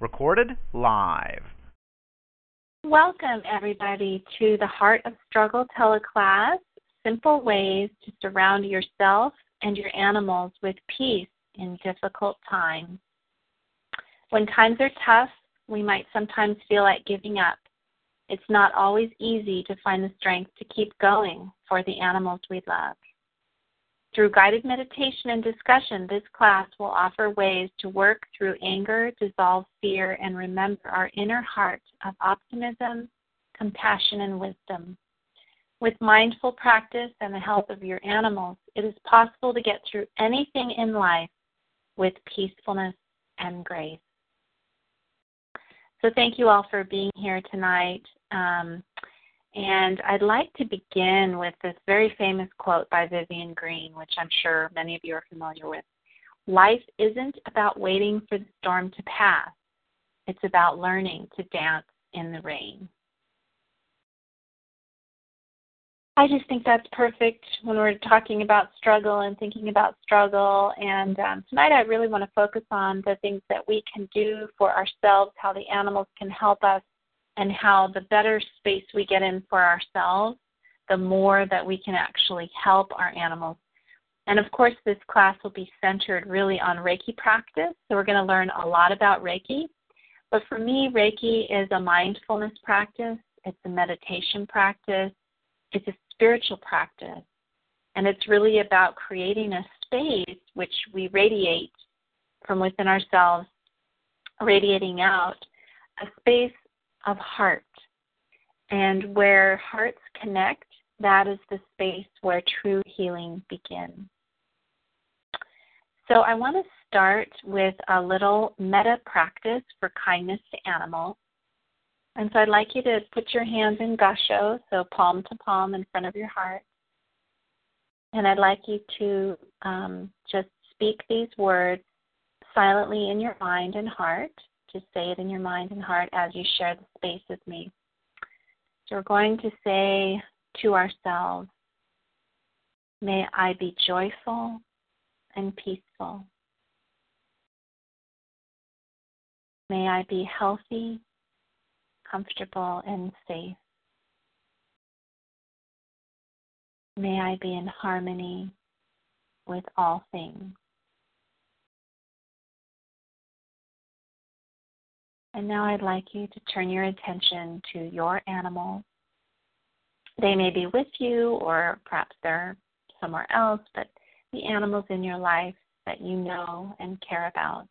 Recorded live. Welcome, everybody, to the Heart of Struggle teleclass Simple Ways to Surround Yourself and Your Animals with Peace in Difficult Times. When times are tough, we might sometimes feel like giving up. It's not always easy to find the strength to keep going for the animals we love. Through guided meditation and discussion, this class will offer ways to work through anger, dissolve fear, and remember our inner heart of optimism, compassion, and wisdom. With mindful practice and the help of your animals, it is possible to get through anything in life with peacefulness and grace. So, thank you all for being here tonight. Um, and I'd like to begin with this very famous quote by Vivian Greene, which I'm sure many of you are familiar with. Life isn't about waiting for the storm to pass, it's about learning to dance in the rain. I just think that's perfect when we're talking about struggle and thinking about struggle. And um, tonight I really want to focus on the things that we can do for ourselves, how the animals can help us and how the better space we get in for ourselves, the more that we can actually help our animals. And of course, this class will be centered really on Reiki practice. So we're going to learn a lot about Reiki. But for me, Reiki is a mindfulness practice, it's a meditation practice, it's a spiritual practice. And it's really about creating a space which we radiate from within ourselves, radiating out, a space of heart. And where hearts connect, that is the space where true healing begins. So I want to start with a little metta practice for kindness to animals. And so I'd like you to put your hands in gassho, so palm to palm in front of your heart. And I'd like you to um, just speak these words silently in your mind and heart. Just say it in your mind and heart as you share the space with me. So we're going to say to ourselves, May I be joyful and peaceful. May I be healthy, comfortable, and safe. May I be in harmony with all things. And now I'd like you to turn your attention to your animals. They may be with you, or perhaps they're somewhere else, but the animals in your life that you know and care about.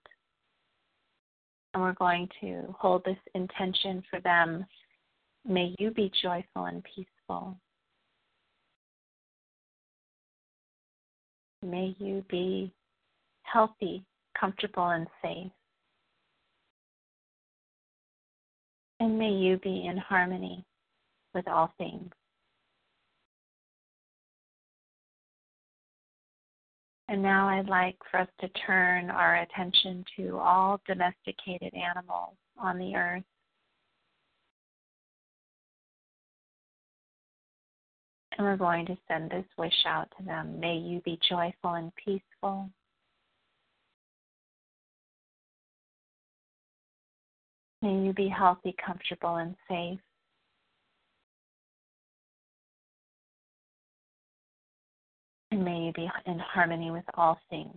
And we're going to hold this intention for them. May you be joyful and peaceful. May you be healthy, comfortable, and safe. And may you be in harmony with all things. And now I'd like for us to turn our attention to all domesticated animals on the earth. And we're going to send this wish out to them. May you be joyful and peaceful. May you be healthy, comfortable, and safe. And may you be in harmony with all things.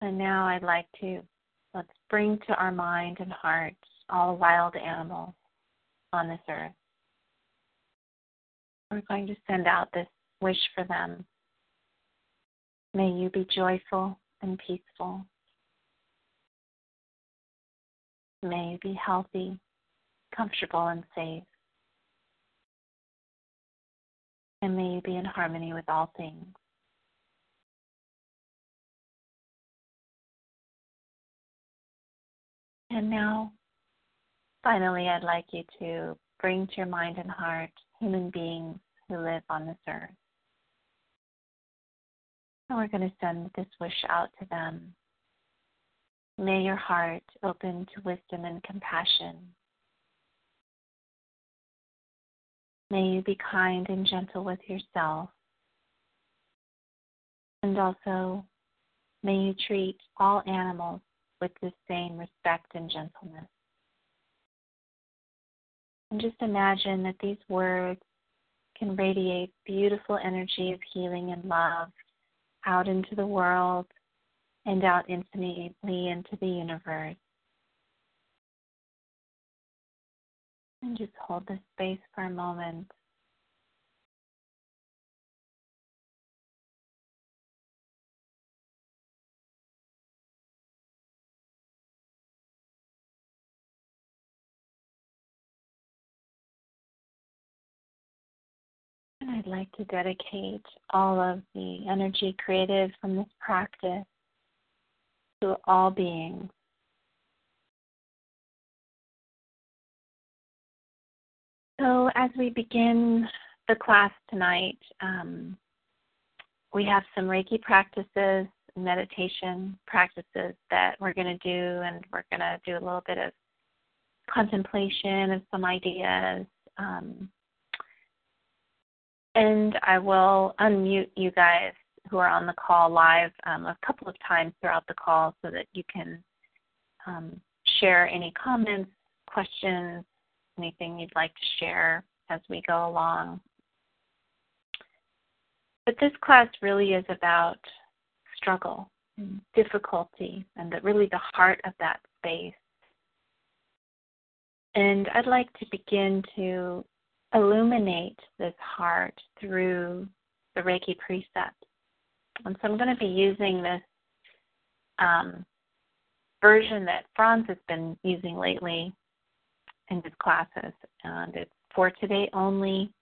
And now I'd like to let's bring to our mind and heart all wild animals on this earth. We're going to send out this wish for them May you be joyful and peaceful. May you be healthy, comfortable, and safe. And may you be in harmony with all things. And now, finally, I'd like you to bring to your mind and heart human beings who live on this earth. And we're going to send this wish out to them. May your heart open to wisdom and compassion. May you be kind and gentle with yourself. And also, may you treat all animals with the same respect and gentleness. And just imagine that these words can radiate beautiful energy of healing and love out into the world and out infinitely into the universe. And just hold this space for a moment. I'd like to dedicate all of the energy created from this practice to all beings. So, as we begin the class tonight, um, we have some Reiki practices, meditation practices that we're going to do, and we're going to do a little bit of contemplation of some ideas. Um, and I will unmute you guys who are on the call live um, a couple of times throughout the call so that you can um, share any comments, questions, anything you'd like to share as we go along. But this class really is about struggle and difficulty and the, really the heart of that space. And I'd like to begin to illuminate this heart through the Reiki precepts. And so I'm going to be using this um, version that Frans has been using lately in his classes. And it's for today only.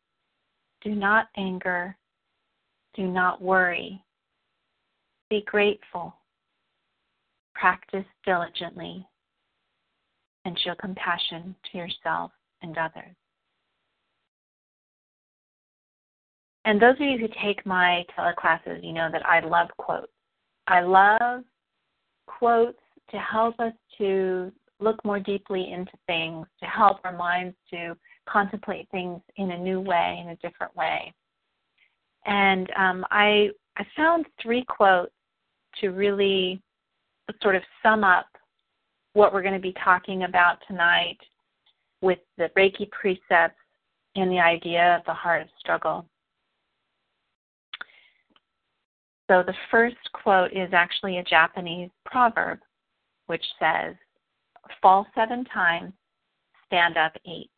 Do not anger. Do not worry. Be grateful. Practice diligently. And show compassion to yourself and others. And those of you who take my teleclasses, you know that I love quotes. I love quotes to help us to look more deeply into things, to help our minds to contemplate things in a new way, in a different way. And um, I I found three quotes to really sort of sum up what we're going to be talking about tonight with the Reiki precepts and the idea of the heart of struggle. So the first quote is actually a Japanese proverb, which says, Fall seven times, stand up eight.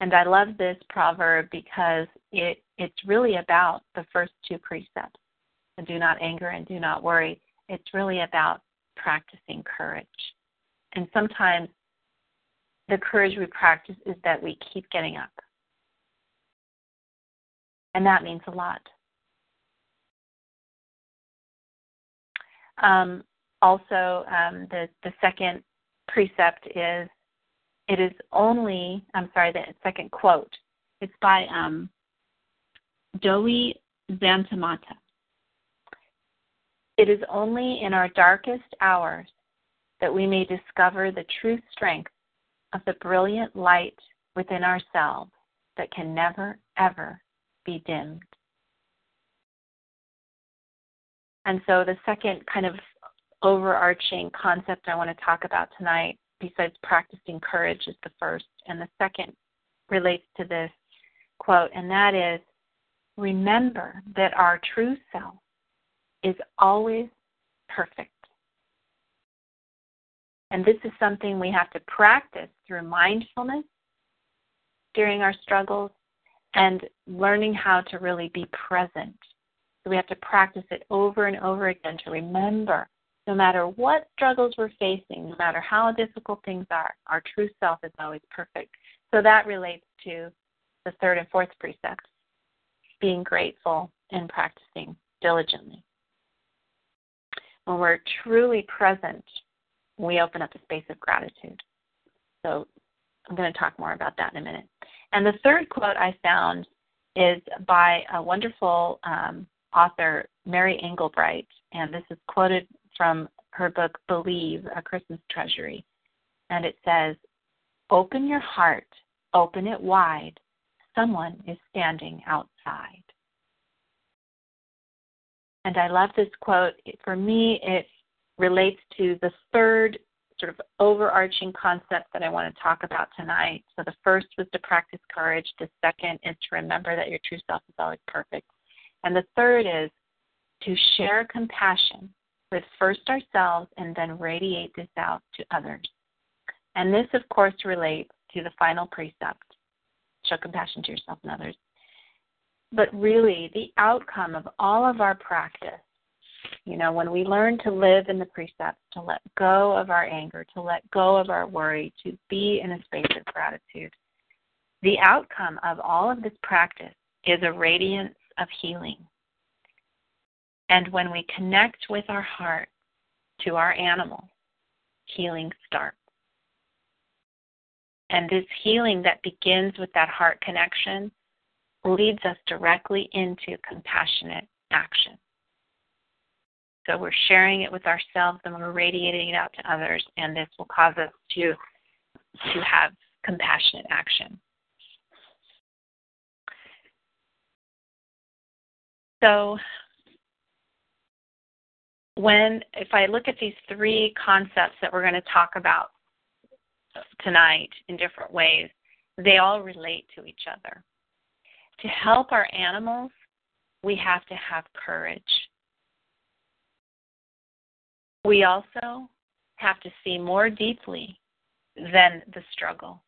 And I love this proverb because it, it's really about the first two precepts the do not anger and do not worry. It's really about practicing courage. And sometimes the courage we practice is that we keep getting up. And that means a lot. Um, also, um, the, the second precept is it is only, I'm sorry, the second quote, it's by um, Doe Zantamata. It is only in our darkest hours that we may discover the true strength of the brilliant light within ourselves that can never, ever be dimmed. And so the second kind of overarching concept I want to talk about tonight, besides practicing courage, is the first. And the second relates to this quote, and that is remember that our true self is always perfect. And this is something we have to practice through mindfulness during our struggles and learning how to really be present we have to practice it over and over again to remember no matter what struggles we're facing, no matter how difficult things are, our true self is always perfect. So that relates to the third and fourth precepts being grateful and practicing diligently. When we're truly present, we open up a space of gratitude. So I'm going to talk more about that in a minute. And the third quote I found is by a wonderful um, author Mary Engelbreit, and this is quoted from her book Believe, A Christmas Treasury. And it says, Open your heart, open it wide. Someone is standing outside. And I love this quote. For me, it relates to the third sort of overarching concept that I want to talk about tonight. So the first was to practice courage. The second is to remember that your true self is always perfect. And the third is to share compassion with first ourselves and then radiate this out to others. And this, of course, relates to the final precept show compassion to yourself and others. But really, the outcome of all of our practice, you know, when we learn to live in the precepts, to let go of our anger, to let go of our worry, to be in a space of gratitude, the outcome of all of this practice is a radiance of healing. And when we connect with our heart to our animal, healing starts. And this healing that begins with that heart connection leads us directly into compassionate action. So we're sharing it with ourselves and we're radiating it out to others, and this will cause us to to have compassionate action. So when if I look at these three concepts that we're going to talk about tonight in different ways, they all relate to each other. To help our animals, we have to have courage. We also have to see more deeply than the struggle.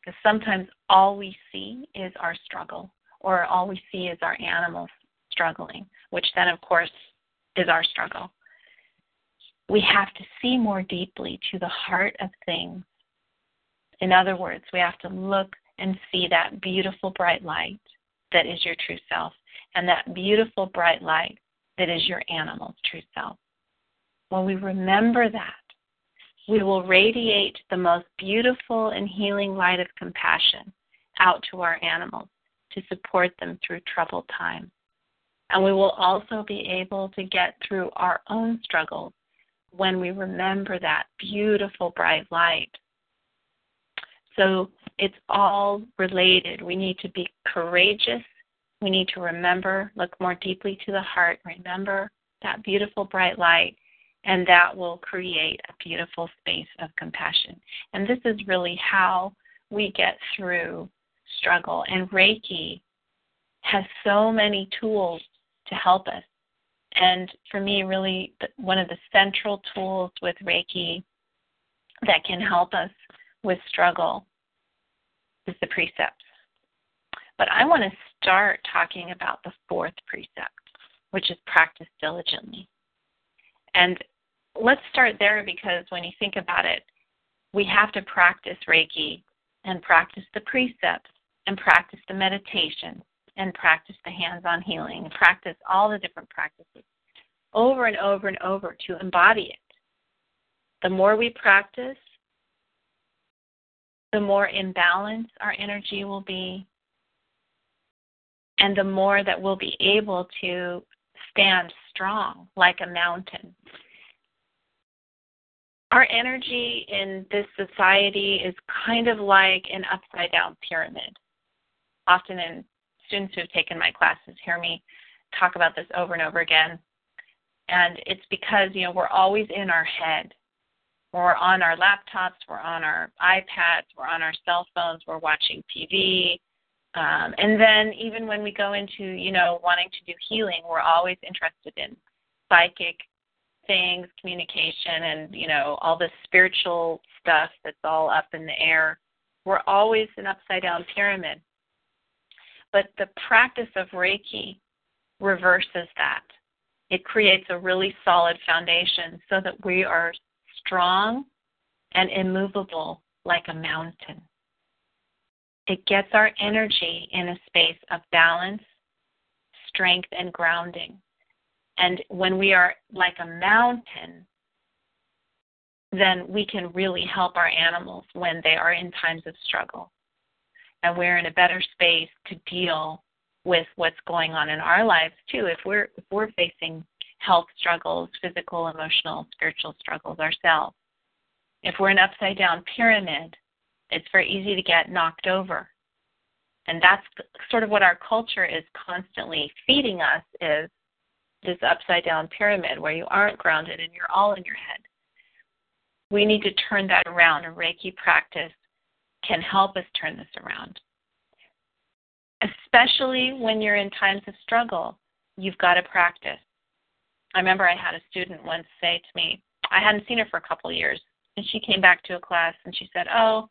Because sometimes all we see is our struggle, or all we see is our animals struggling, which then, of course, is our struggle. We have to see more deeply to the heart of things in other words, we have to look and see that beautiful bright light that is your true self and that beautiful bright light that is your animal's true self. When we remember that, we will radiate the most beautiful and healing light of compassion out to our animals to support them through troubled times. And we will also be able to get through our own struggles when we remember that beautiful bright light so it's all related. We need to be courageous. We need to remember, look more deeply to the heart, remember that beautiful bright light, and that will create a beautiful space of compassion. And this is really how we get through struggle. And Reiki has so many tools to help us. And for me, really, one of the central tools with Reiki that can help us with struggle is the precepts. But I want to start talking about the fourth precept, which is practice diligently. And let's start there because when you think about it, we have to practice Reiki and practice the precepts and practice the meditation and practice the hands on healing practice all the different practices over and over and over to embody it. The more we practice, the more imbalanced our energy will be, and the more that we'll be able to stand strong like a mountain. Our energy in this society is kind of like an upside down pyramid. Often, in students who have taken my classes hear me talk about this over and over again. And it's because, you know, we're always in our head we're on our laptops, we're on our iPads, we're on our cell phones, we're watching TV. Um, and then even when we go into, you know, wanting to do healing, we're always interested in psychic things, communication, and, you know, all the spiritual stuff that's all up in the air. We're always an upside down pyramid. But the practice of Reiki reverses that. It creates a really solid foundation so that we are strong and immovable like a mountain. It gets our energy in a space of balance, strength, and grounding. And when we are like a mountain, then we can really help our animals when they are in times of struggle. And we're in a better space to deal with what's going on in our lives too. If we're if we're facing health struggles, physical, emotional, spiritual struggles ourselves. If we're an upside down pyramid, it's very easy to get knocked over. And that's sort of what our culture is constantly feeding us is this upside down pyramid where you aren't grounded and you're all in your head. We need to turn that around, and Reiki practice can help us turn this around. Especially when you're in times of struggle, you've got to practice. I remember I had a student once say to me, I hadn't seen her for a couple of years, and she came back to a class and she said, "Oh,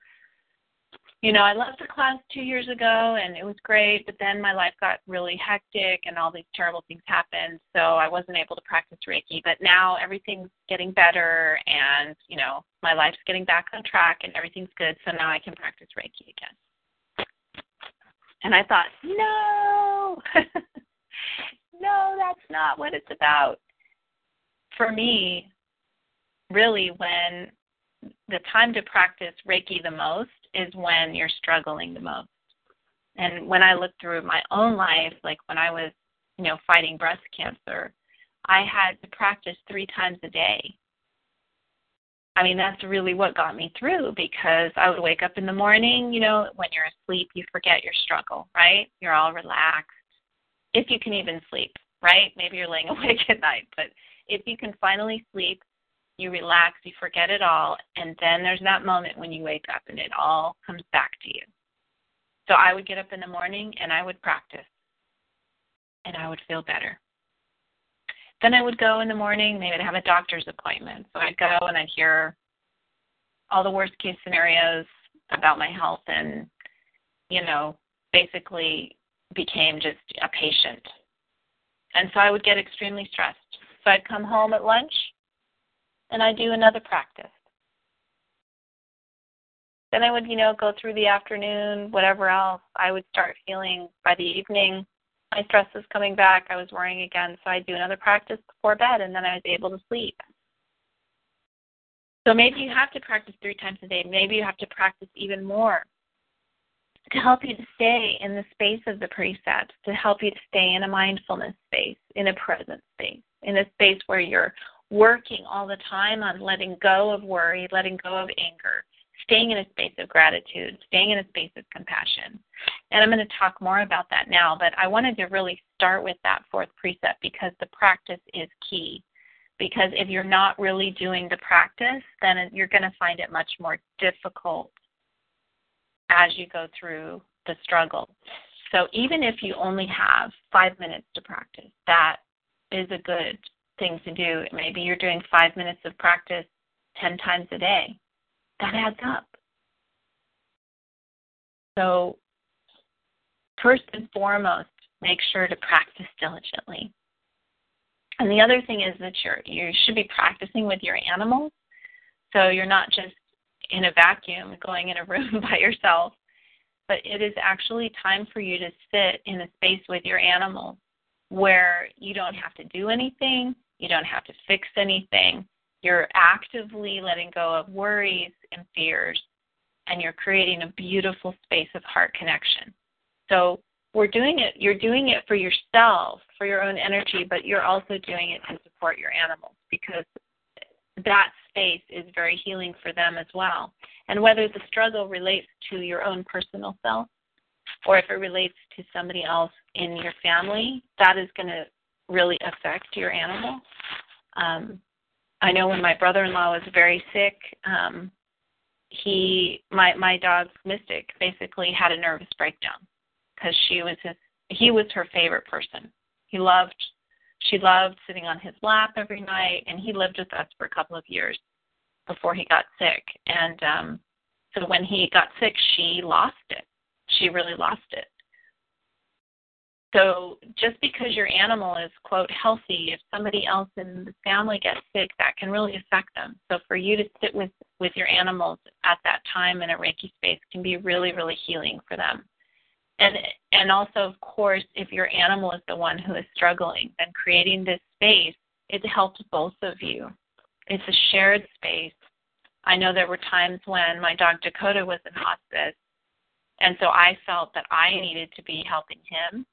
you know, I left the class two years ago and it was great, but then my life got really hectic and all these terrible things happened, so I wasn't able to practice Reiki. But now everything's getting better and, you know, my life's getting back on track and everything's good, so now I can practice Reiki again. And I thought, no, no, that's not what it's about. For me, really, when the time to practice Reiki the most is when you're struggling the most. And when I look through my own life, like when I was, you know, fighting breast cancer, I had to practice three times a day. I mean, that's really what got me through because I would wake up in the morning, you know, when you're asleep, you forget your struggle, right? You're all relaxed. If you can even sleep, right? Maybe you're laying awake at night, but if you can finally sleep, you relax, you forget it all, and then there's that moment when you wake up and it all comes back to you. So I would get up in the morning and I would practice, and I would feel better. Then I would go in the morning, maybe I'd have a doctor's appointment. So I'd go and I'd hear all the worst case scenarios about my health and, you know, basically became just a patient. And so I would get extremely stressed. So I'd come home at lunch and I do another practice. Then I would, you know, go through the afternoon, whatever else. I would start feeling by the evening my stress was coming back. I was worrying again, so I'd do another practice before bed, and then I was able to sleep. So maybe you have to practice three times a day. Maybe you have to practice even more to help you to stay in the space of the precepts, to help you to stay in a mindfulness space, in a present space, in a space where you're working all the time on letting go of worry, letting go of anger, staying in a space of gratitude, staying in a space of compassion. And I'm going to talk more about that now, but I wanted to really start with that fourth precept because the practice is key. Because if you're not really doing the practice, then you're going to find it much more difficult as you go through the struggle. So even if you only have five minutes to practice, that is a good thing to do. Maybe you're doing five minutes of practice 10 times a day. That adds up. So, first and foremost, make sure to practice diligently. And the other thing is that you're, you should be practicing with your animals. So you're not just in a vacuum going in a room by yourself, but it is actually time for you to sit in a space with your animals where you don't have to do anything, you don't have to fix anything. You're actively letting go of worries and fears, and you're creating a beautiful space of heart connection. So we're doing it, you're doing it for yourself, for your own energy, but you're also doing it to support your animals because that space is very healing for them as well. And whether the struggle relates to your own personal self or if it relates to somebody else in your family, that is going to really affect your animal. Um, I know when my brother-in-law was very sick, um, he my my dog Mystic basically had a nervous breakdown because she was his he was her favorite person. He loved she loved sitting on his lap every night, and he lived with us for a couple of years before he got sick. And um, so when he got sick, she lost it. She really lost it. So just because your animal is quote healthy, if somebody else in the family gets sick, that can really affect them. So for you to sit with with your animals at that time in a Reiki space can be really really healing for them. And and also of course, if your animal is the one who is struggling, then creating this space it helps both of you. It's a shared space. I know there were times when my dog Dakota was in hospice, and so I felt that I needed to be helping him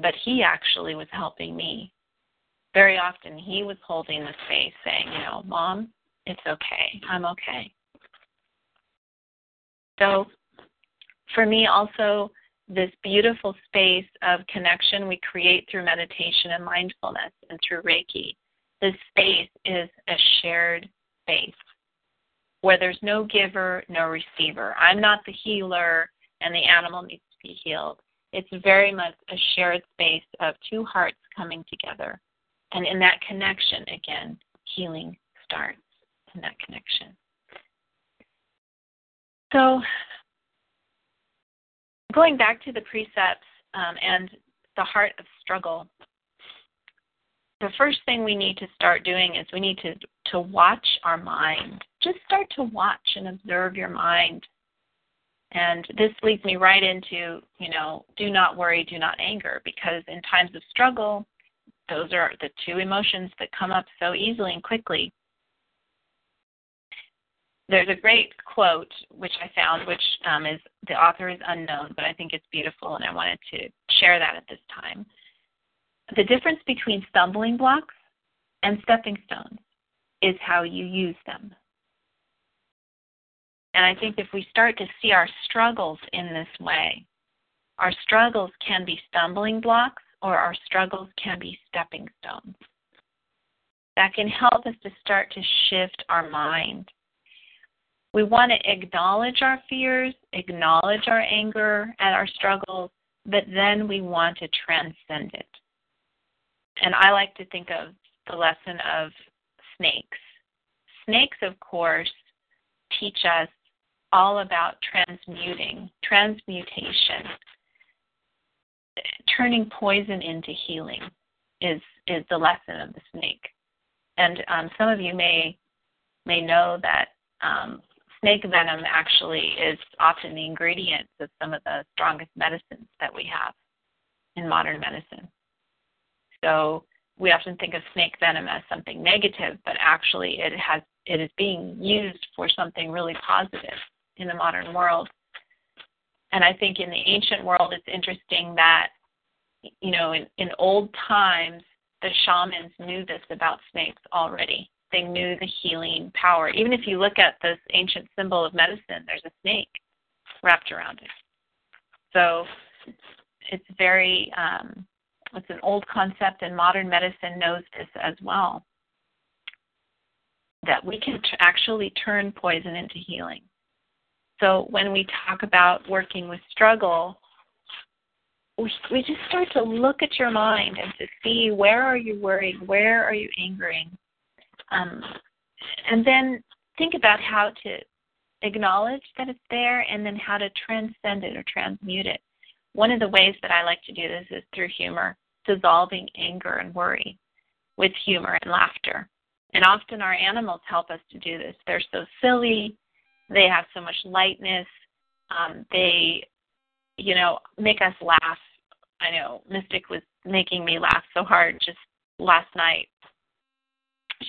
but he actually was helping me. Very often he was holding the space saying, you know, Mom, it's okay. I'm okay. So for me also, this beautiful space of connection we create through meditation and mindfulness and through Reiki. This space is a shared space where there's no giver, no receiver. I'm not the healer and the animal needs to be healed. It's very much a shared space of two hearts coming together. And in that connection, again, healing starts in that connection. So, going back to the precepts um, and the heart of struggle, the first thing we need to start doing is we need to, to watch our mind. Just start to watch and observe your mind. And this leads me right into, you know, do not worry, do not anger, because in times of struggle, those are the two emotions that come up so easily and quickly there's a great quote which I found, which um, is the author is unknown, but I think it's beautiful, and I wanted to share that at this time. The difference between stumbling blocks and stepping stones is how you use them. And I think if we start to see our struggles in this way, our struggles can be stumbling blocks or our struggles can be stepping stones. That can help us to start to shift our mind we want to acknowledge our fears, acknowledge our anger and our struggles, but then we want to transcend it. And I like to think of the lesson of snakes. Snakes, of course, teach us all about transmuting, transmutation. Turning poison into healing is is the lesson of the snake. And um, some of you may may know that um, snake venom actually is often the ingredients of some of the strongest medicines that we have in modern medicine. So we often think of snake venom as something negative, but actually it has it is being used for something really positive in the modern world. And I think in the ancient world it's interesting that you know in, in old times the shamans knew this about snakes already they knew the healing power. Even if you look at this ancient symbol of medicine, there's a snake wrapped around it. So it's very, um, it's an old concept, and modern medicine knows this as well. That we can t- actually turn poison into healing. So when we talk about working with struggle, we, we just start to look at your mind and to see where are you worrying, where are you angering, um, and then think about how to acknowledge that it's there and then how to transcend it or transmute it. One of the ways that I like to do this is through humor, dissolving anger and worry with humor and laughter. And often our animals help us to do this. They're so silly, they have so much lightness, um, they, you know, make us laugh. I know Mystic was making me laugh so hard just last night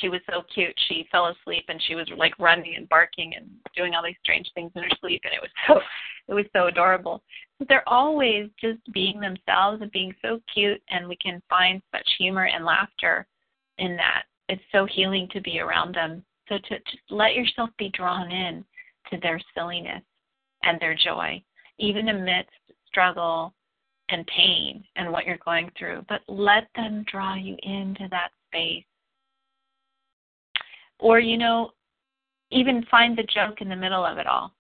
she was so cute. She fell asleep and she was like running and barking and doing all these strange things in her sleep, and it was so it was so adorable. But they're always just being themselves and being so cute, and we can find such humor and laughter in that. It's so healing to be around them. So to just let yourself be drawn in to their silliness and their joy, even amidst struggle and pain and what you're going through. But let them draw you into that space or, you know, even find the joke in the middle of it all.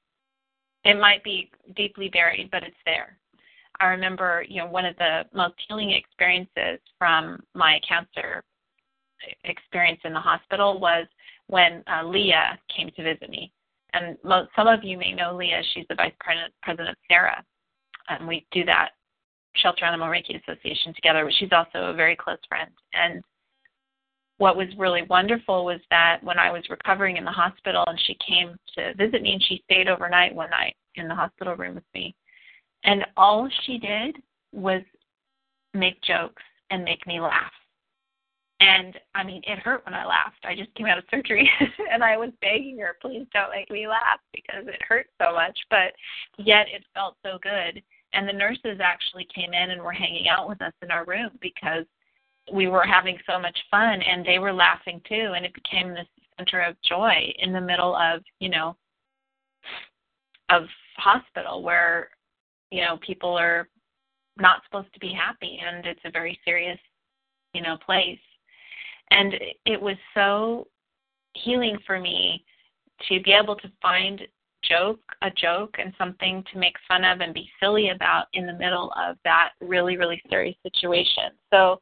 It might be deeply buried, but it's there. I remember, you know, one of the most healing experiences from my cancer experience in the hospital was when uh, Leah came to visit me. And most, some of you may know Leah. She's the vice president of SARA. And um, we do that Shelter Animal Reiki Association together. But she's also a very close friend. And what was really wonderful was that when I was recovering in the hospital and she came to visit me and she stayed overnight one night in the hospital room with me. And all she did was make jokes and make me laugh. And I mean, it hurt when I laughed. I just came out of surgery and I was begging her, please don't make me laugh because it hurt so much. But yet it felt so good. And the nurses actually came in and were hanging out with us in our room because we were having so much fun and they were laughing too and it became this center of joy in the middle of you know of hospital where you know, people are not supposed to be happy and it's a very serious, you know, place. And it was so healing for me to be able to find joke a joke and something to make fun of and be silly about in the middle of that really really serious situation. So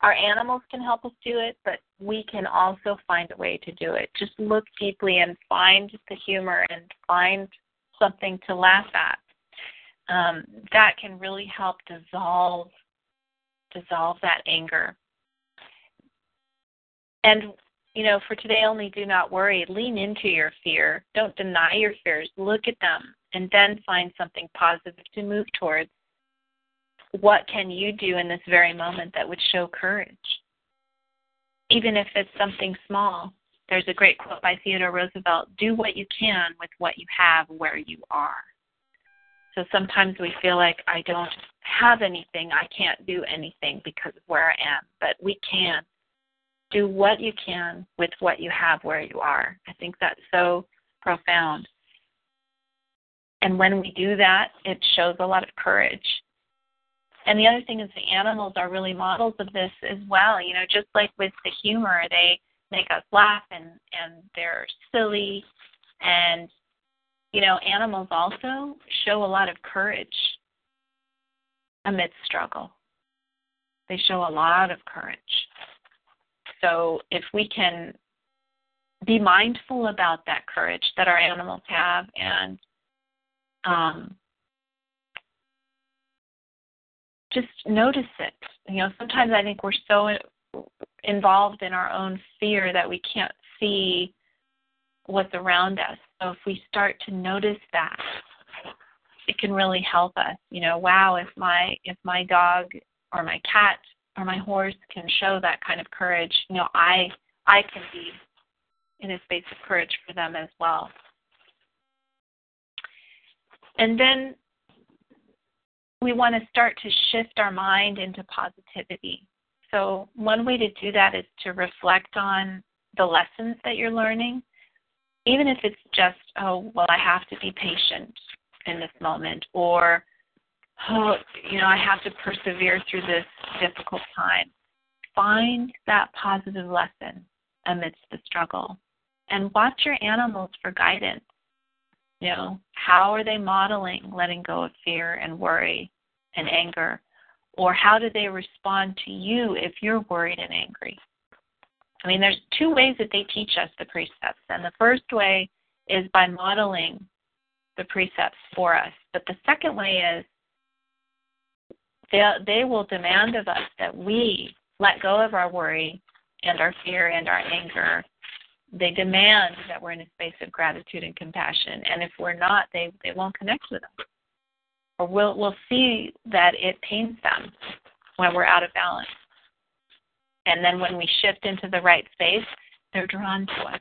our animals can help us do it but we can also find a way to do it. Just look deeply and find the humor and find something to laugh at. Um, that can really help dissolve dissolve that anger and you know, for today only, do not worry. Lean into your fear. Don't deny your fears. Look at them and then find something positive to move towards. What can you do in this very moment that would show courage? Even if it's something small. There's a great quote by Theodore Roosevelt do what you can with what you have where you are. So sometimes we feel like I don't have anything, I can't do anything because of where I am, but we can do what you can with what you have where you are. I think that's so profound. And when we do that, it shows a lot of courage. And the other thing is the animals are really models of this as well. You know, just like with the humor, they make us laugh and and they're silly and you know, animals also show a lot of courage amidst struggle. They show a lot of courage. So if we can be mindful about that courage that our animals have and um, just notice it. You know, sometimes I think we're so involved in our own fear that we can't see what's around us. So if we start to notice that, it can really help us. You know, wow, if my if my dog or my cat or my horse can show that kind of courage, you know, I I can be in a space of courage for them as well. And then we want to start to shift our mind into positivity. So, one way to do that is to reflect on the lessons that you're learning, even if it's just, oh, well, I have to be patient in this moment, or oh, you know, I have to persevere through this difficult time. Find that positive lesson amidst the struggle and watch your animals for guidance. You know, how are they modeling letting go of fear and worry and anger? Or how do they respond to you if you're worried and angry? I mean, there's two ways that they teach us the precepts. And the first way is by modeling the precepts for us. But the second way is they, they will demand of us that we let go of our worry and our fear and our anger. They demand that we're in a space of gratitude and compassion. And if we're not, they, they won't connect with us. Or we'll, we'll see that it pains them when we're out of balance. And then when we shift into the right space, they're drawn to us.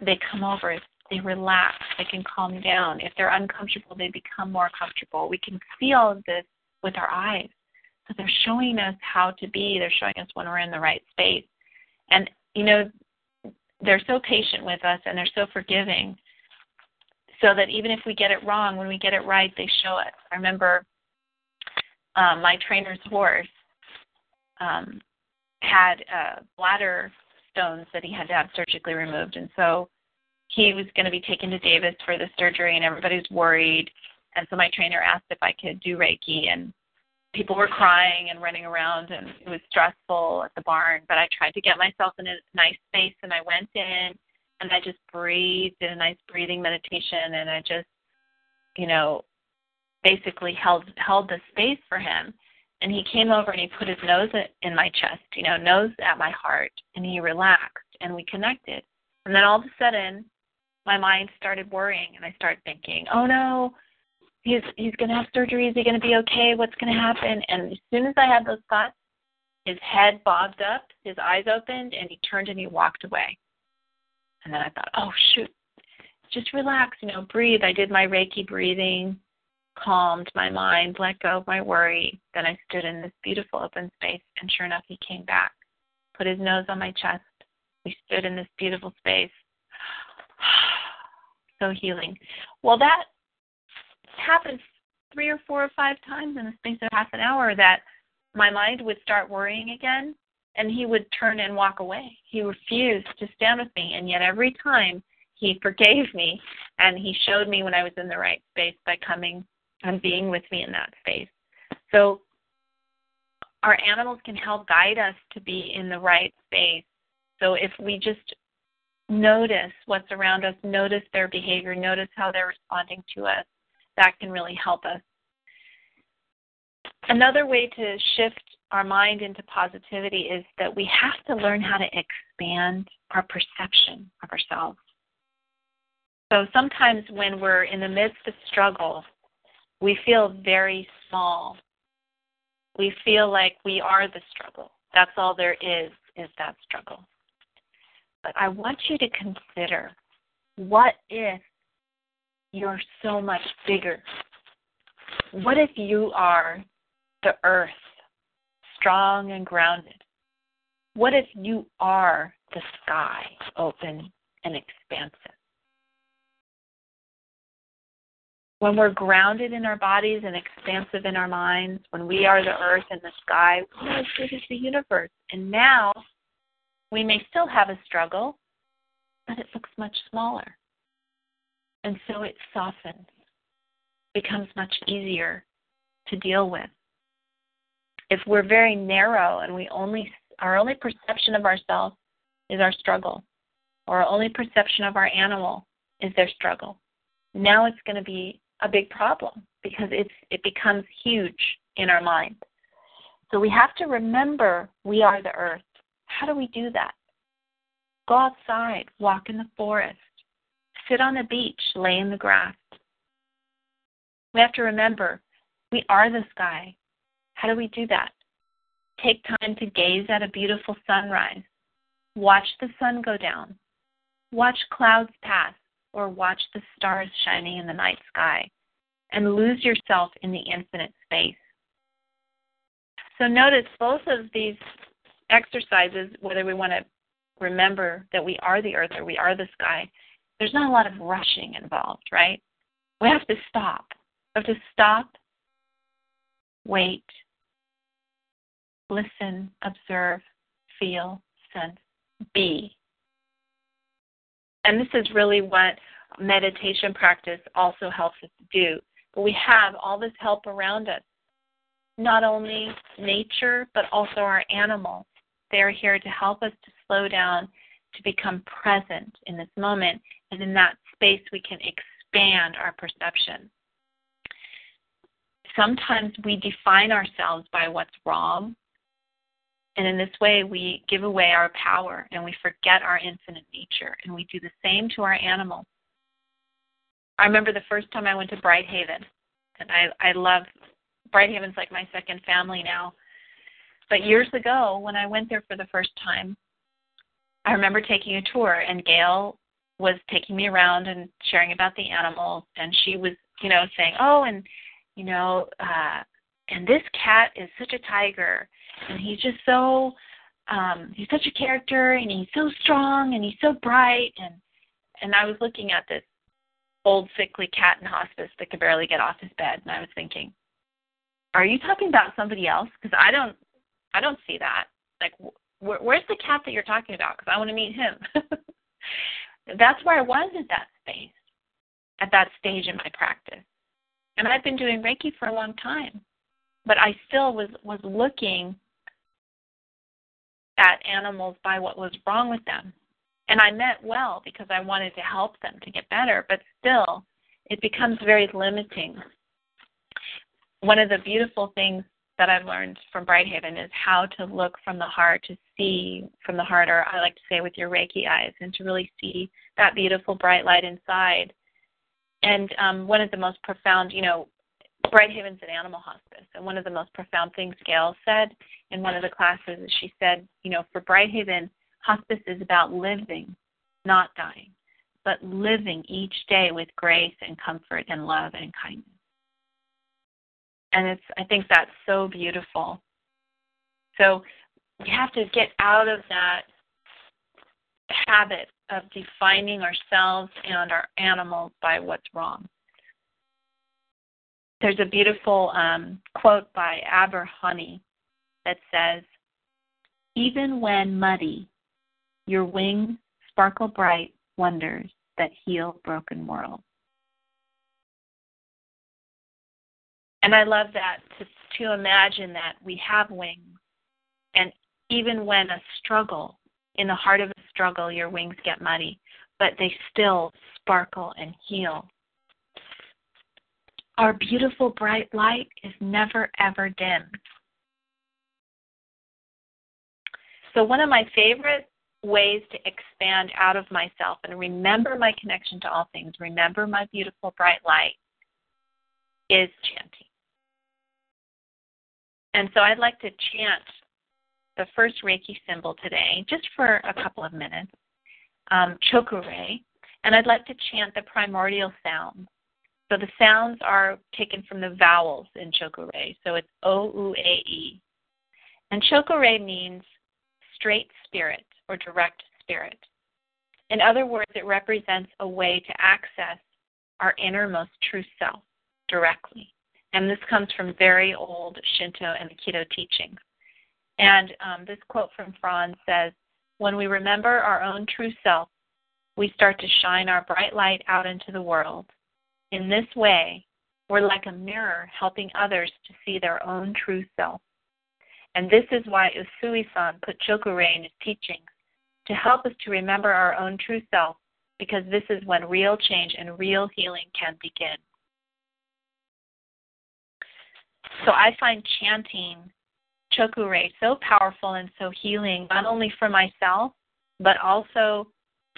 They come over, they relax, they can calm down. If they're uncomfortable, they become more comfortable. We can feel this with our eyes. So they're showing us how to be, they're showing us when we're in the right space. And, you know, they're so patient with us and they're so forgiving so that even if we get it wrong, when we get it right, they show us. I remember um, my trainer's horse um, had uh, bladder stones that he had to have surgically removed. And so he was going to be taken to Davis for the surgery, and everybody's worried. And so my trainer asked if I could do Reiki, and people were crying and running around, and it was stressful at the barn. But I tried to get myself in a nice space, and I went in and I just breathed, did a nice breathing meditation, and I just, you know, basically held held the space for him. And he came over and he put his nose in my chest, you know, nose at my heart, and he relaxed, and we connected. And then all of a sudden, my mind started worrying, and I started thinking, "Oh no, he's he's going to have surgery. Is he going to be okay? What's going to happen? And as soon as I had those thoughts, his head bobbed up, his eyes opened, and he turned and he walked away. And then I thought, oh shoot, just relax, you know, breathe. I did my Reiki breathing, calmed my mind, let go of my worry. Then I stood in this beautiful open space, and sure enough, he came back, put his nose on my chest. We stood in this beautiful space. so healing. Well, that happens three or four or five times in the space of half an hour that my mind would start worrying again and he would turn and walk away. He refused to stand with me, and yet every time he forgave me and he showed me when I was in the right space by coming and being with me in that space. So our animals can help guide us to be in the right space. So if we just notice what's around us, notice their behavior, notice how they're responding to us, that can really help us. Another way to shift our mind into positivity is that we have to learn how to expand our perception of ourselves. So sometimes when we're in the midst of struggle, we feel very small. We feel like we are the struggle. That's all there is, is that struggle. But I want you to consider what if you're so much bigger? What if you are the earth, strong and grounded? What if you are the sky, open and expansive? When we're grounded in our bodies and expansive in our minds, when we are the earth and the sky, we're as big as the universe. And now we may still have a struggle, but it looks much smaller. And so it softens, becomes much easier to deal with. If we're very narrow and we only our only perception of ourselves is our struggle, or our only perception of our animal is their struggle, now it's going to be a big problem because it's it becomes huge in our mind. So we have to remember we are the earth. How do we do that? Go outside, walk in the forest, sit on the beach, lay in the grass. We have to remember we are the sky. How do we do that? Take time to gaze at a beautiful sunrise. Watch the sun go down. Watch clouds pass or watch the stars shining in the night sky and lose yourself in the infinite space. So notice both of these exercises, whether we want to remember that we are the earth or we are the sky, there's not a lot of rushing involved, right? We have to stop. We have to stop, wait, listen, observe, feel, sense, be. And this is really what meditation practice also helps us do. But we have all this help around us. Not only nature, but also our animals. They're here to help us to slow down, to become present in this moment. And in that space, we can expand our perception. Sometimes we define ourselves by what's wrong. And in this way, we give away our power and we forget our infinite nature. And we do the same to our animals. I remember the first time I went to Brighthaven, and I I love Brighthaven's like my second family now. But years ago, when I went there for the first time, I remember taking a tour, and Gail was taking me around and sharing about the animals, and she was, you know, saying, "Oh, and you know, uh, and this cat is such a tiger, and he's just so, um, he's such a character, and he's so strong, and he's so bright, and and I was looking at this old sickly cat in hospice that could barely get off his bed and i was thinking are you talking about somebody else? Because i don't i don't see that. Like wh- where's the cat that you're talking about? Because i want to meet him. That's where i was at that space at that stage in my practice. And i've been doing reiki for a long time but i still was was looking at animals by what was wrong with them. And I meant well because I wanted to help them to get better, but still, it becomes very limiting. One of the beautiful things that I've learned from Brighthaven is how to look from the heart, to see from the heart, or I like to say with your Reiki eyes, and to really see that beautiful bright light inside. And um, one of the most profound, you know, Bright Brighthaven's an animal hospice, and one of the most profound things Gail said in one of the classes is she said, you know, for Brighthaven, Hospice is about living, not dying, but living each day with grace and comfort and love and kindness. And it's I think that's so beautiful. So we have to get out of that habit of defining ourselves and our animals by what's wrong. there's a beautiful um, quote by Aberjhani that says, Even when muddy, your wings sparkle bright wonders that heal broken worlds. And I love that to, to imagine that we have wings. And even when a struggle, in the heart of a struggle, your wings get muddy, but they still sparkle and heal. Our beautiful bright light is never ever dimmed. So, one of my favorite ways to expand out of myself and remember my connection to all things, remember my beautiful bright light, is chanting. And so I'd like to chant the first Reiki symbol today, just for a couple of minutes, um, Chokurei, and I'd like to chant the primordial sounds. So the sounds are taken from the vowels in Chokurei. So it's O U A E. And Chokurei means straight spirit or direct spirit. In other words, it represents a way to access our innermost true self directly. And this comes from very old Shinto and Aikido teachings. And um, this quote from Frans says When we remember our own true self, we start to shine our bright light out into the world. In this way, we're like a mirror helping others to see their own true self. And this is why Usui san put Chokurei in his teachings to help us to remember our own true self, because this is when real change and real healing can begin. So I find chanting Chokurei so powerful and so healing, not only for myself, but also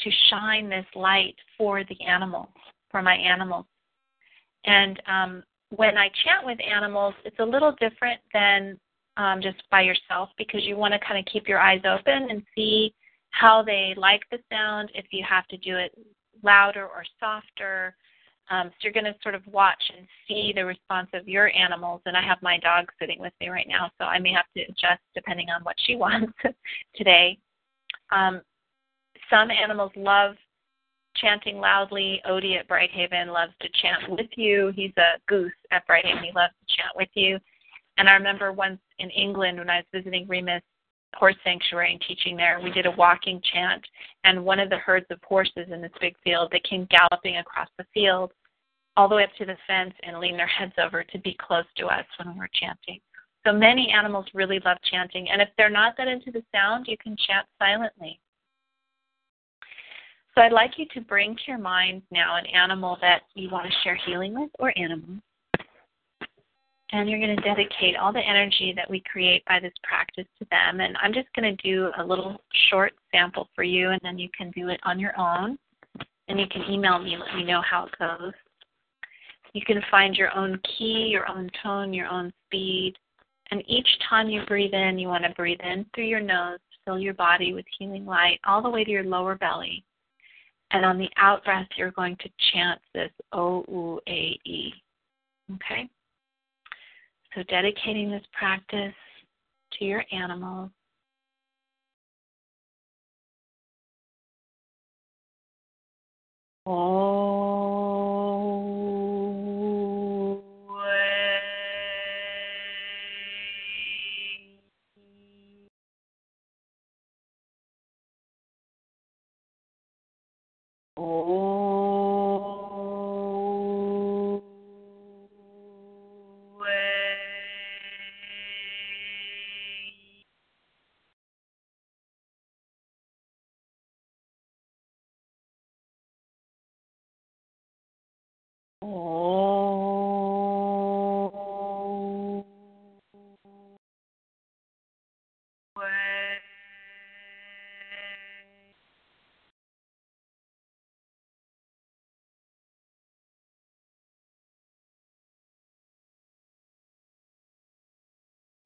to shine this light for the animals, for my animals. And um, when I chant with animals, it's a little different than um, just by yourself because you want to kind of keep your eyes open and see how they like the sound, if you have to do it louder or softer, um, so you're going to sort of watch and see the response of your animals. And I have my dog sitting with me right now, so I may have to adjust depending on what she wants today. Um, some animals love chanting loudly. Odie at Brighthaven loves to chant with you. He's a goose at Brighthaven. He loves to chant with you. And I remember once in England when I was visiting Remus Horse Sanctuary and teaching there, we did a walking chant, and one of the herds of horses in this big field, they came galloping across the field all the way up to the fence and leaned their heads over to be close to us when we were chanting. So many animals really love chanting, and if they're not that into the sound, you can chant silently. So I'd like you to bring to your mind now an animal that you want to share healing with or animals. And you're going to dedicate all the energy that we create by this practice to them. And I'm just going to do a little short sample for you, and then you can do it on your own. And you can email me, let me know how it goes. You can find your own key, your own tone, your own speed. And each time you breathe in, you want to breathe in through your nose, fill your body with healing light all the way to your lower belly. And on the out breath, you're going to chant this O U A E. Okay? So, dedicating this practice to your animals. Oh.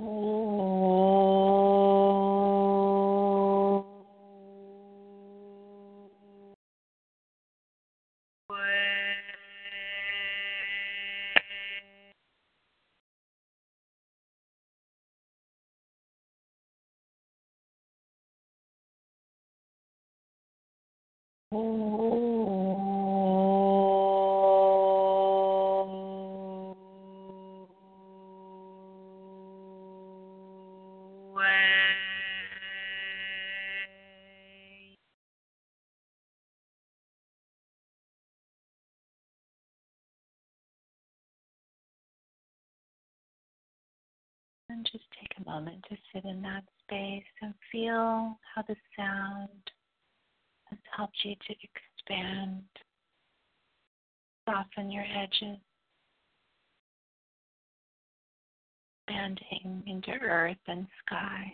Oh. And just take a moment to sit in that space and feel how the sound has helped you to expand, soften your edges, expanding into earth and sky.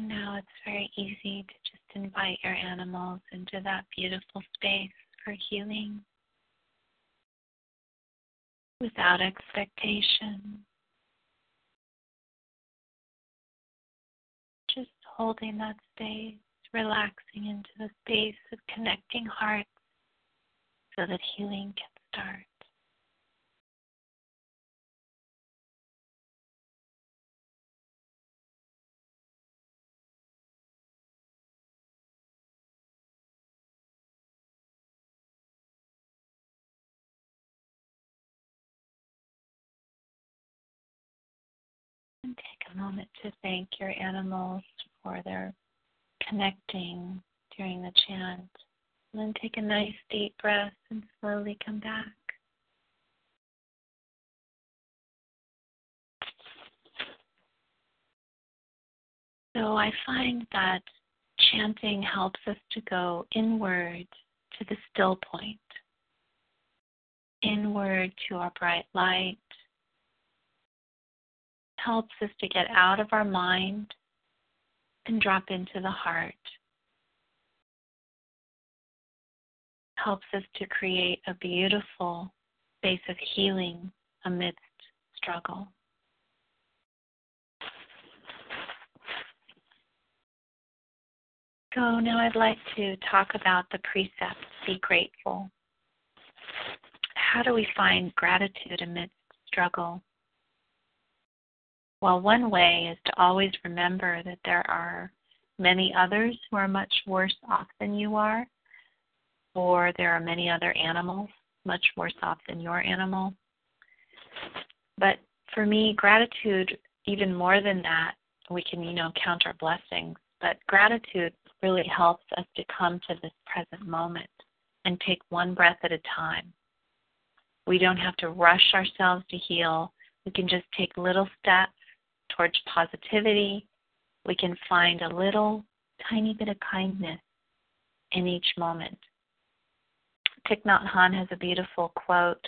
And now it's very easy to just invite your animals into that beautiful space for healing without expectation. Just holding that space, relaxing into the space of connecting hearts so that healing can start. And take a moment to thank your animals for their connecting during the chant. And then take a nice deep breath and slowly come back. So I find that chanting helps us to go inward to the still point, inward to our bright light, helps us to get out of our mind and drop into the heart. Helps us to create a beautiful space of healing amidst struggle. So now I'd like to talk about the precept be grateful. How do we find gratitude amidst struggle? Well, one way is to always remember that there are many others who are much worse off than you are, or there are many other animals much worse off than your animal. But for me, gratitude, even more than that, we can, you know, count our blessings, but gratitude really helps us to come to this present moment and take one breath at a time. We don't have to rush ourselves to heal. We can just take little steps towards positivity, we can find a little tiny bit of kindness in each moment. Thich Nhat Hanh has a beautiful quote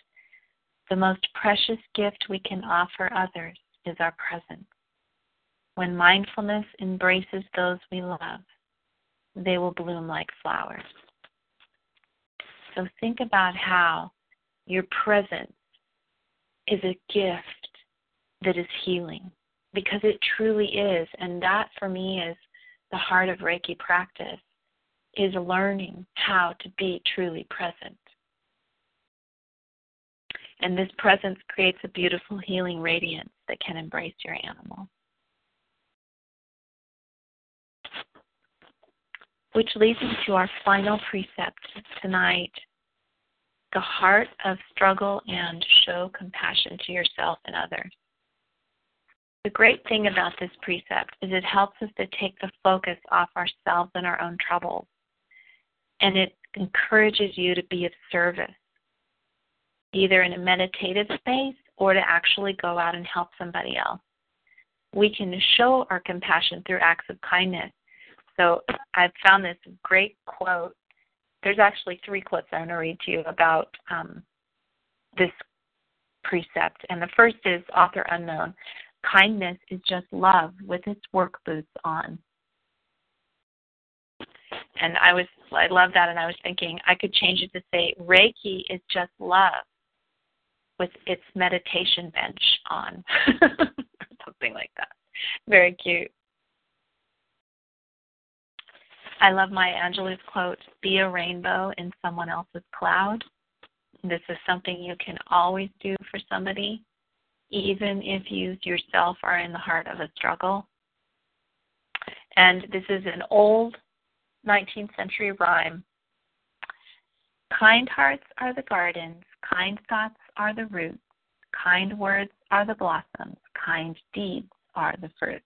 The most precious gift we can offer others is our presence. When mindfulness embraces those we love, they will bloom like flowers. So think about how your presence is a gift that is healing because it truly is. And that for me is the heart of Reiki practice is learning how to be truly present. And this presence creates a beautiful healing radiance that can embrace your animal. Which leads me to our final precept tonight the heart of struggle and show compassion to yourself and others. The great thing about this precept is it helps us to take the focus off ourselves and our own troubles. And it encourages you to be of service, either in a meditative space or to actually go out and help somebody else. We can show our compassion through acts of kindness. So I've found this great quote. There's actually three quotes I want to read to you about um, this precept. And the first is author unknown. Kindness is just love with its work boots on. And I was I love that and I was thinking I could change it to say Reiki is just love with its meditation bench on. Something like that. Very cute. I love Maya Angelou's quote, be a rainbow in someone else's cloud. This is something you can always do for somebody even if you yourself are in the heart of a struggle. And this is an old 19th century rhyme. Kind hearts are the gardens, kind thoughts are the roots, kind words are the blossoms, kind deeds are the fruits.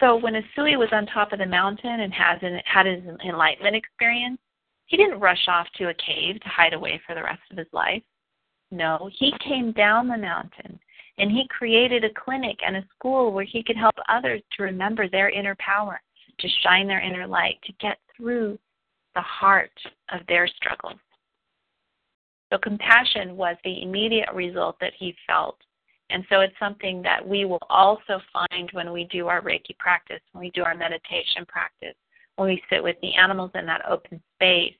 So when Usui was on top of the mountain and has an, had his enlightenment experience, he didn't rush off to a cave to hide away for the rest of his life. No, he came down the mountain and he created a clinic and a school where he could help others to remember their inner power, to shine their inner light, to get through the heart of their struggles. So compassion was the immediate result that he felt. And so it's something that we will also find when we do our Reiki practice, when we do our meditation practice, when we sit with the animals in that open space,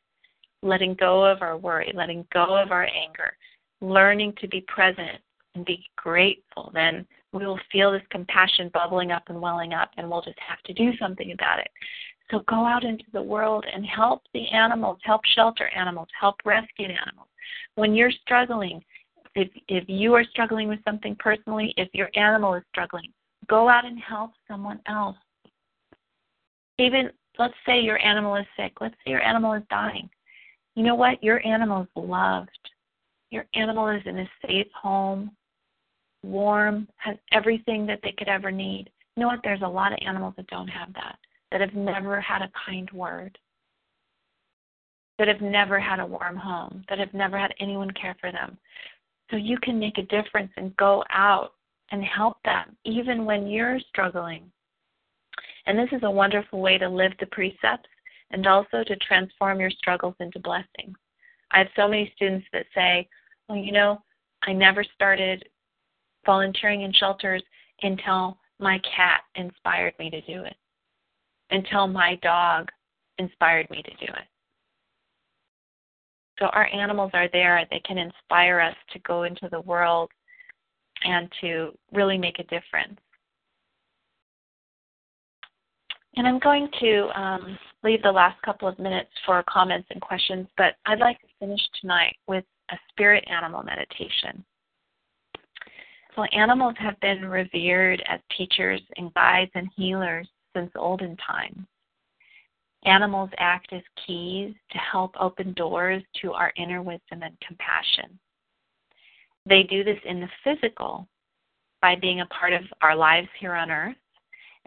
letting go of our worry, letting go of our anger, learning to be present and be grateful, then we will feel this compassion bubbling up and welling up, and we'll just have to do something about it. So go out into the world and help the animals, help shelter animals, help rescue animals. When you're struggling, if if you are struggling with something personally, if your animal is struggling, go out and help someone else. Even let's say your animal is sick. Let's say your animal is dying. You know what? Your animal is loved. Your animal is in a safe home, warm, has everything that they could ever need. You know what? There's a lot of animals that don't have that, that have never had a kind word, that have never had a warm home, that have never had anyone care for them. So you can make a difference and go out and help them, even when you're struggling. And this is a wonderful way to live the precepts and also to transform your struggles into blessings. I have so many students that say, well, you know, I never started volunteering in shelters until my cat inspired me to do it, until my dog inspired me to do it. So our animals are there. They can inspire us to go into the world and to really make a difference. And I'm going to um, leave the last couple of minutes for comments and questions, but I'd like to finish tonight with a spirit animal meditation. So, animals have been revered as teachers and guides and healers since olden times. Animals act as keys to help open doors to our inner wisdom and compassion. They do this in the physical by being a part of our lives here on earth,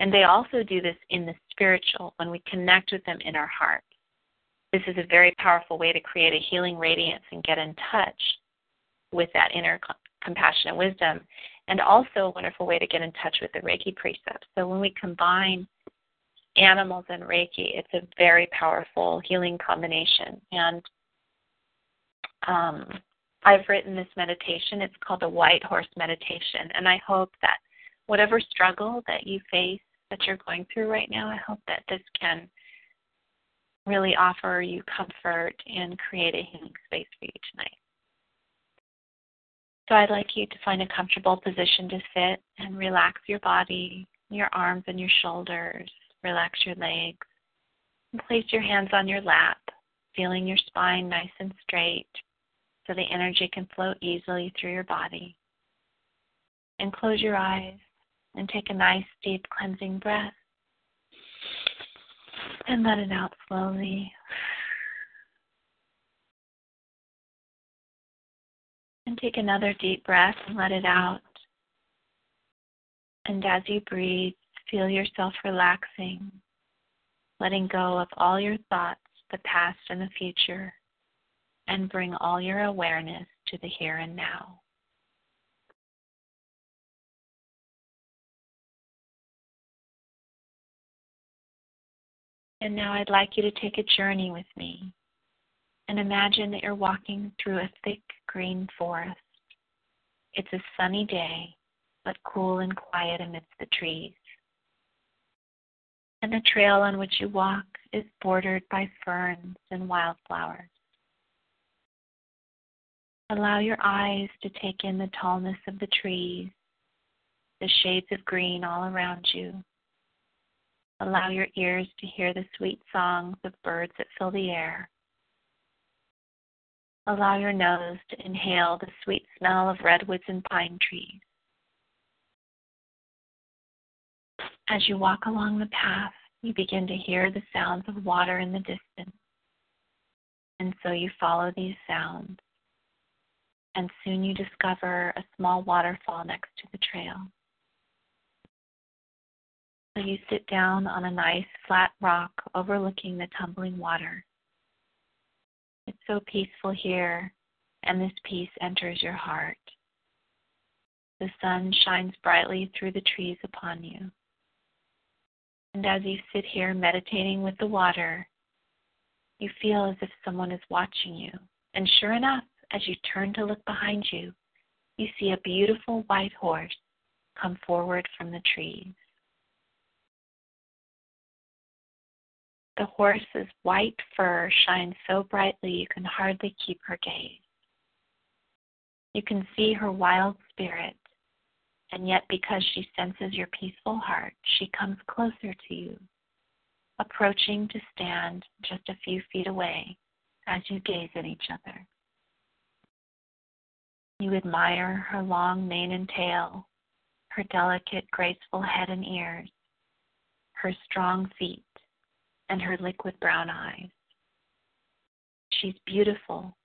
and they also do this in the spiritual when we connect with them in our heart. This is a very powerful way to create a healing radiance and get in touch with that inner compassion and wisdom, and also a wonderful way to get in touch with the Reiki precepts. So when we combine animals and Reiki, it's a very powerful healing combination. And um, I've written this meditation. It's called the White Horse Meditation. And I hope that whatever struggle that you face, that you're going through right now, I hope that this can really offer you comfort and create a healing space for you tonight. So I'd like you to find a comfortable position to sit and relax your body, your arms and your shoulders, Relax your legs. And place your hands on your lap, feeling your spine nice and straight so the energy can flow easily through your body. And close your eyes and take a nice deep cleansing breath. And let it out slowly. And take another deep breath and let it out. And as you breathe, Feel yourself relaxing, letting go of all your thoughts, the past and the future, and bring all your awareness to the here and now. And now I'd like you to take a journey with me and imagine that you're walking through a thick green forest. It's a sunny day, but cool and quiet amidst the trees and the trail on which you walk is bordered by ferns and wildflowers. Allow your eyes to take in the tallness of the trees, the shades of green all around you. Allow your ears to hear the sweet songs of birds that fill the air. Allow your nose to inhale the sweet smell of redwoods and pine trees. As you walk along the path, you begin to hear the sounds of water in the distance. And so you follow these sounds. And soon you discover a small waterfall next to the trail. So you sit down on a nice flat rock overlooking the tumbling water. It's so peaceful here, and this peace enters your heart. The sun shines brightly through the trees upon you. And as you sit here meditating with the water, you feel as if someone is watching you. And sure enough, as you turn to look behind you, you see a beautiful white horse come forward from the trees. The horse's white fur shines so brightly you can hardly keep her gaze. You can see her wild spirit, and yet because she senses your peaceful heart, she comes closer to you, approaching to stand just a few feet away as you gaze at each other. You admire her long mane and tail, her delicate, graceful head and ears, her strong feet, and her liquid brown eyes. She's beautiful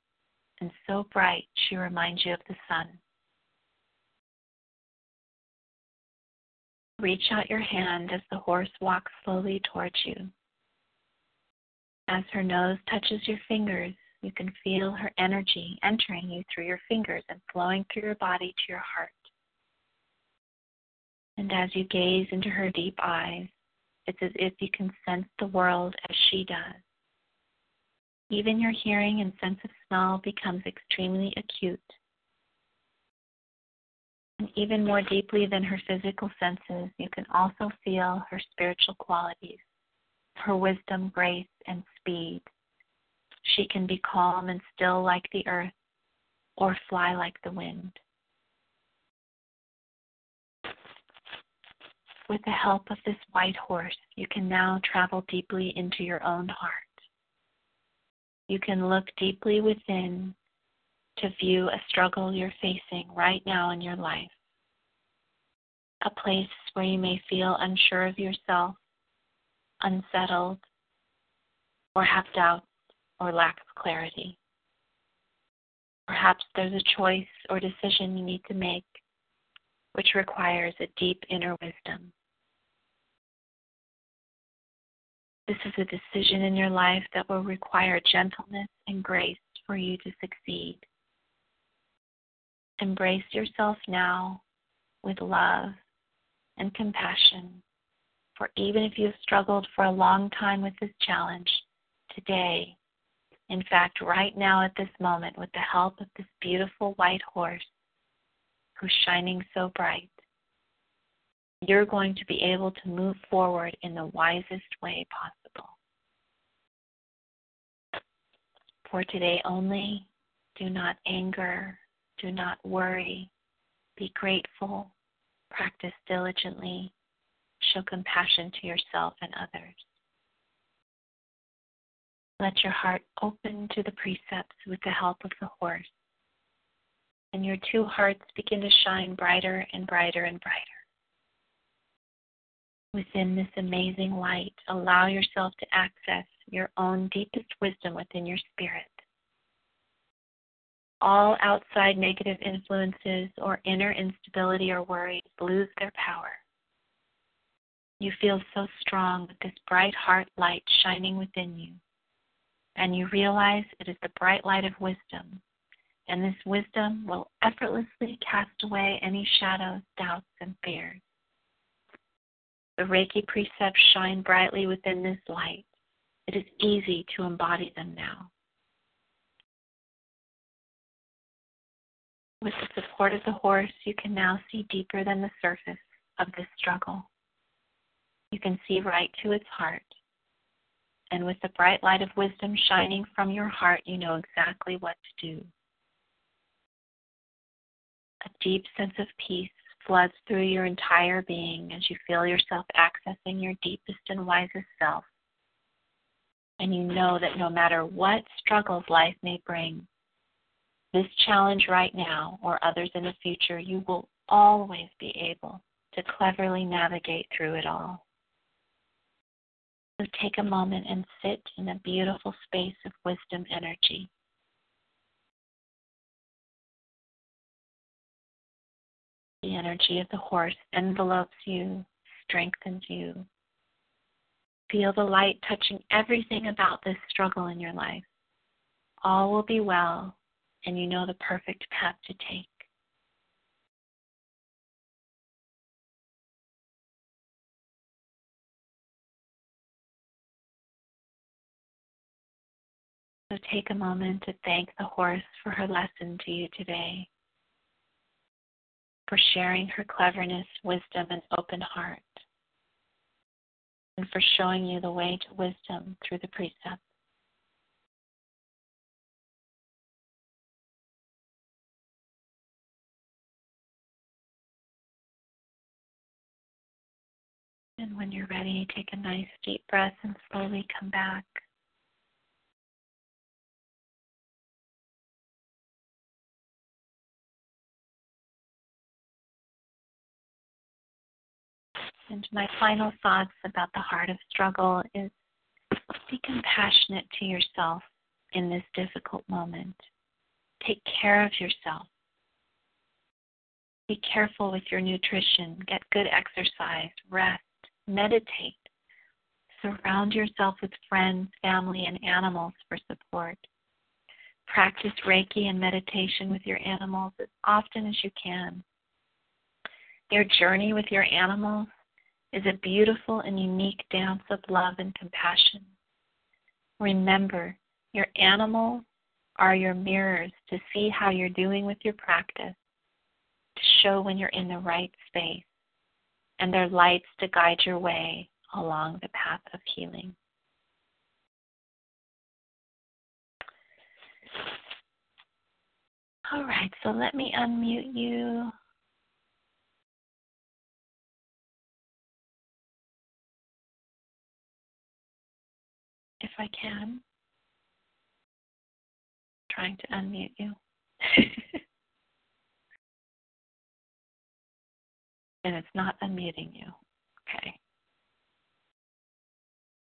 and so bright she reminds you of the sun. Reach out your hand as the horse walks slowly towards you. As her nose touches your fingers, you can feel her energy entering you through your fingers and flowing through your body to your heart. And as you gaze into her deep eyes, it's as if you can sense the world as she does. Even your hearing and sense of smell becomes extremely acute. And even more deeply than her physical senses, you can also feel her spiritual qualities, her wisdom, grace, and speed. She can be calm and still like the earth, or fly like the wind. With the help of this white horse, you can now travel deeply into your own heart. You can look deeply within to view a struggle you're facing right now in your life. A place where you may feel unsure of yourself, unsettled, or have doubts or lack of clarity. Perhaps there's a choice or decision you need to make which requires a deep inner wisdom. This is a decision in your life that will require gentleness and grace for you to succeed. Embrace yourself now with love and compassion. For even if you have struggled for a long time with this challenge, today, in fact, right now at this moment, with the help of this beautiful white horse who's shining so bright, you're going to be able to move forward in the wisest way possible. For today only, do not anger, do not worry, be grateful, practice diligently, show compassion to yourself and others. Let your heart open to the precepts with the help of the horse, and your two hearts begin to shine brighter and brighter and brighter within this amazing light, allow yourself to access your own deepest wisdom within your spirit. All outside negative influences or inner instability or worries lose their power. You feel so strong with this bright heart light shining within you, and you realize it is the bright light of wisdom, and this wisdom will effortlessly cast away any shadows, doubts, and fears. The Reiki precepts shine brightly within this light. It is easy to embody them now. With the support of the horse, you can now see deeper than the surface of this struggle. You can see right to its heart. And with the bright light of wisdom shining from your heart, you know exactly what to do. A deep sense of peace floods through your entire being as you feel yourself accessing your deepest and wisest self. And you know that no matter what struggles life may bring, this challenge right now or others in the future, you will always be able to cleverly navigate through it all. So take a moment and sit in a beautiful space of wisdom energy. The energy of the horse envelopes you, strengthens you. Feel the light touching everything about this struggle in your life. All will be well, and you know the perfect path to take. So take a moment to thank the horse for her lesson to you today for sharing her cleverness, wisdom, and open heart, and for showing you the way to wisdom through the precepts. And when you're ready, take a nice deep breath and slowly come back. And my final thoughts about the heart of struggle is be compassionate to yourself in this difficult moment. Take care of yourself. Be careful with your nutrition. Get good exercise, rest, meditate. Surround yourself with friends, family, and animals for support. Practice Reiki and meditation with your animals as often as you can. Your journey with your animals is a beautiful and unique dance of love and compassion. Remember, your animals are your mirrors to see how you're doing with your practice, to show when you're in the right space, and they're lights to guide your way along the path of healing. All right, so let me unmute you. If I can. Trying to unmute you. and it's not unmuting you. Okay.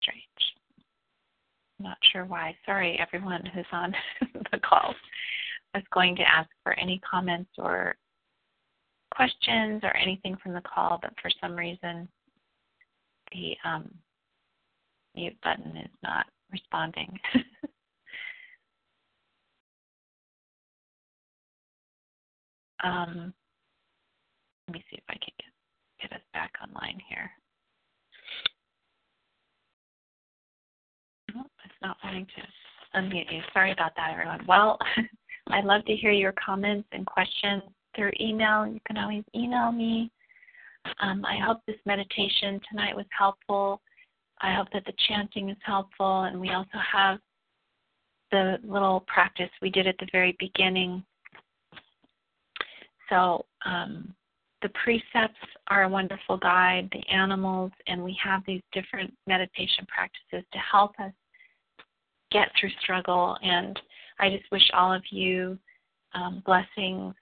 Strange. Not sure why. Sorry, everyone who's on the call. I was going to ask for any comments or questions or anything from the call, but for some reason the um, mute button is not responding. um, let me see if I can get, get us back online here. Oh, it's not wanting to unmute you. Sorry about that, everyone. Well, I'd love to hear your comments and questions through email. You can always email me. Um, I hope this meditation tonight was helpful. I hope that the chanting is helpful. And we also have the little practice we did at the very beginning. So um, the precepts are a wonderful guide, the animals, and we have these different meditation practices to help us get through struggle. And I just wish all of you um, blessings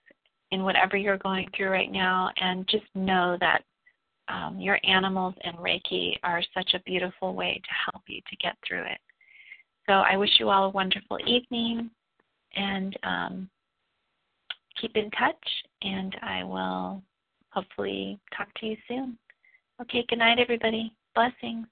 in whatever you're going through right now, and just know that um, your animals and Reiki are such a beautiful way to help you to get through it. So I wish you all a wonderful evening and um, keep in touch, and I will hopefully talk to you soon. Okay, good night, everybody. Blessings.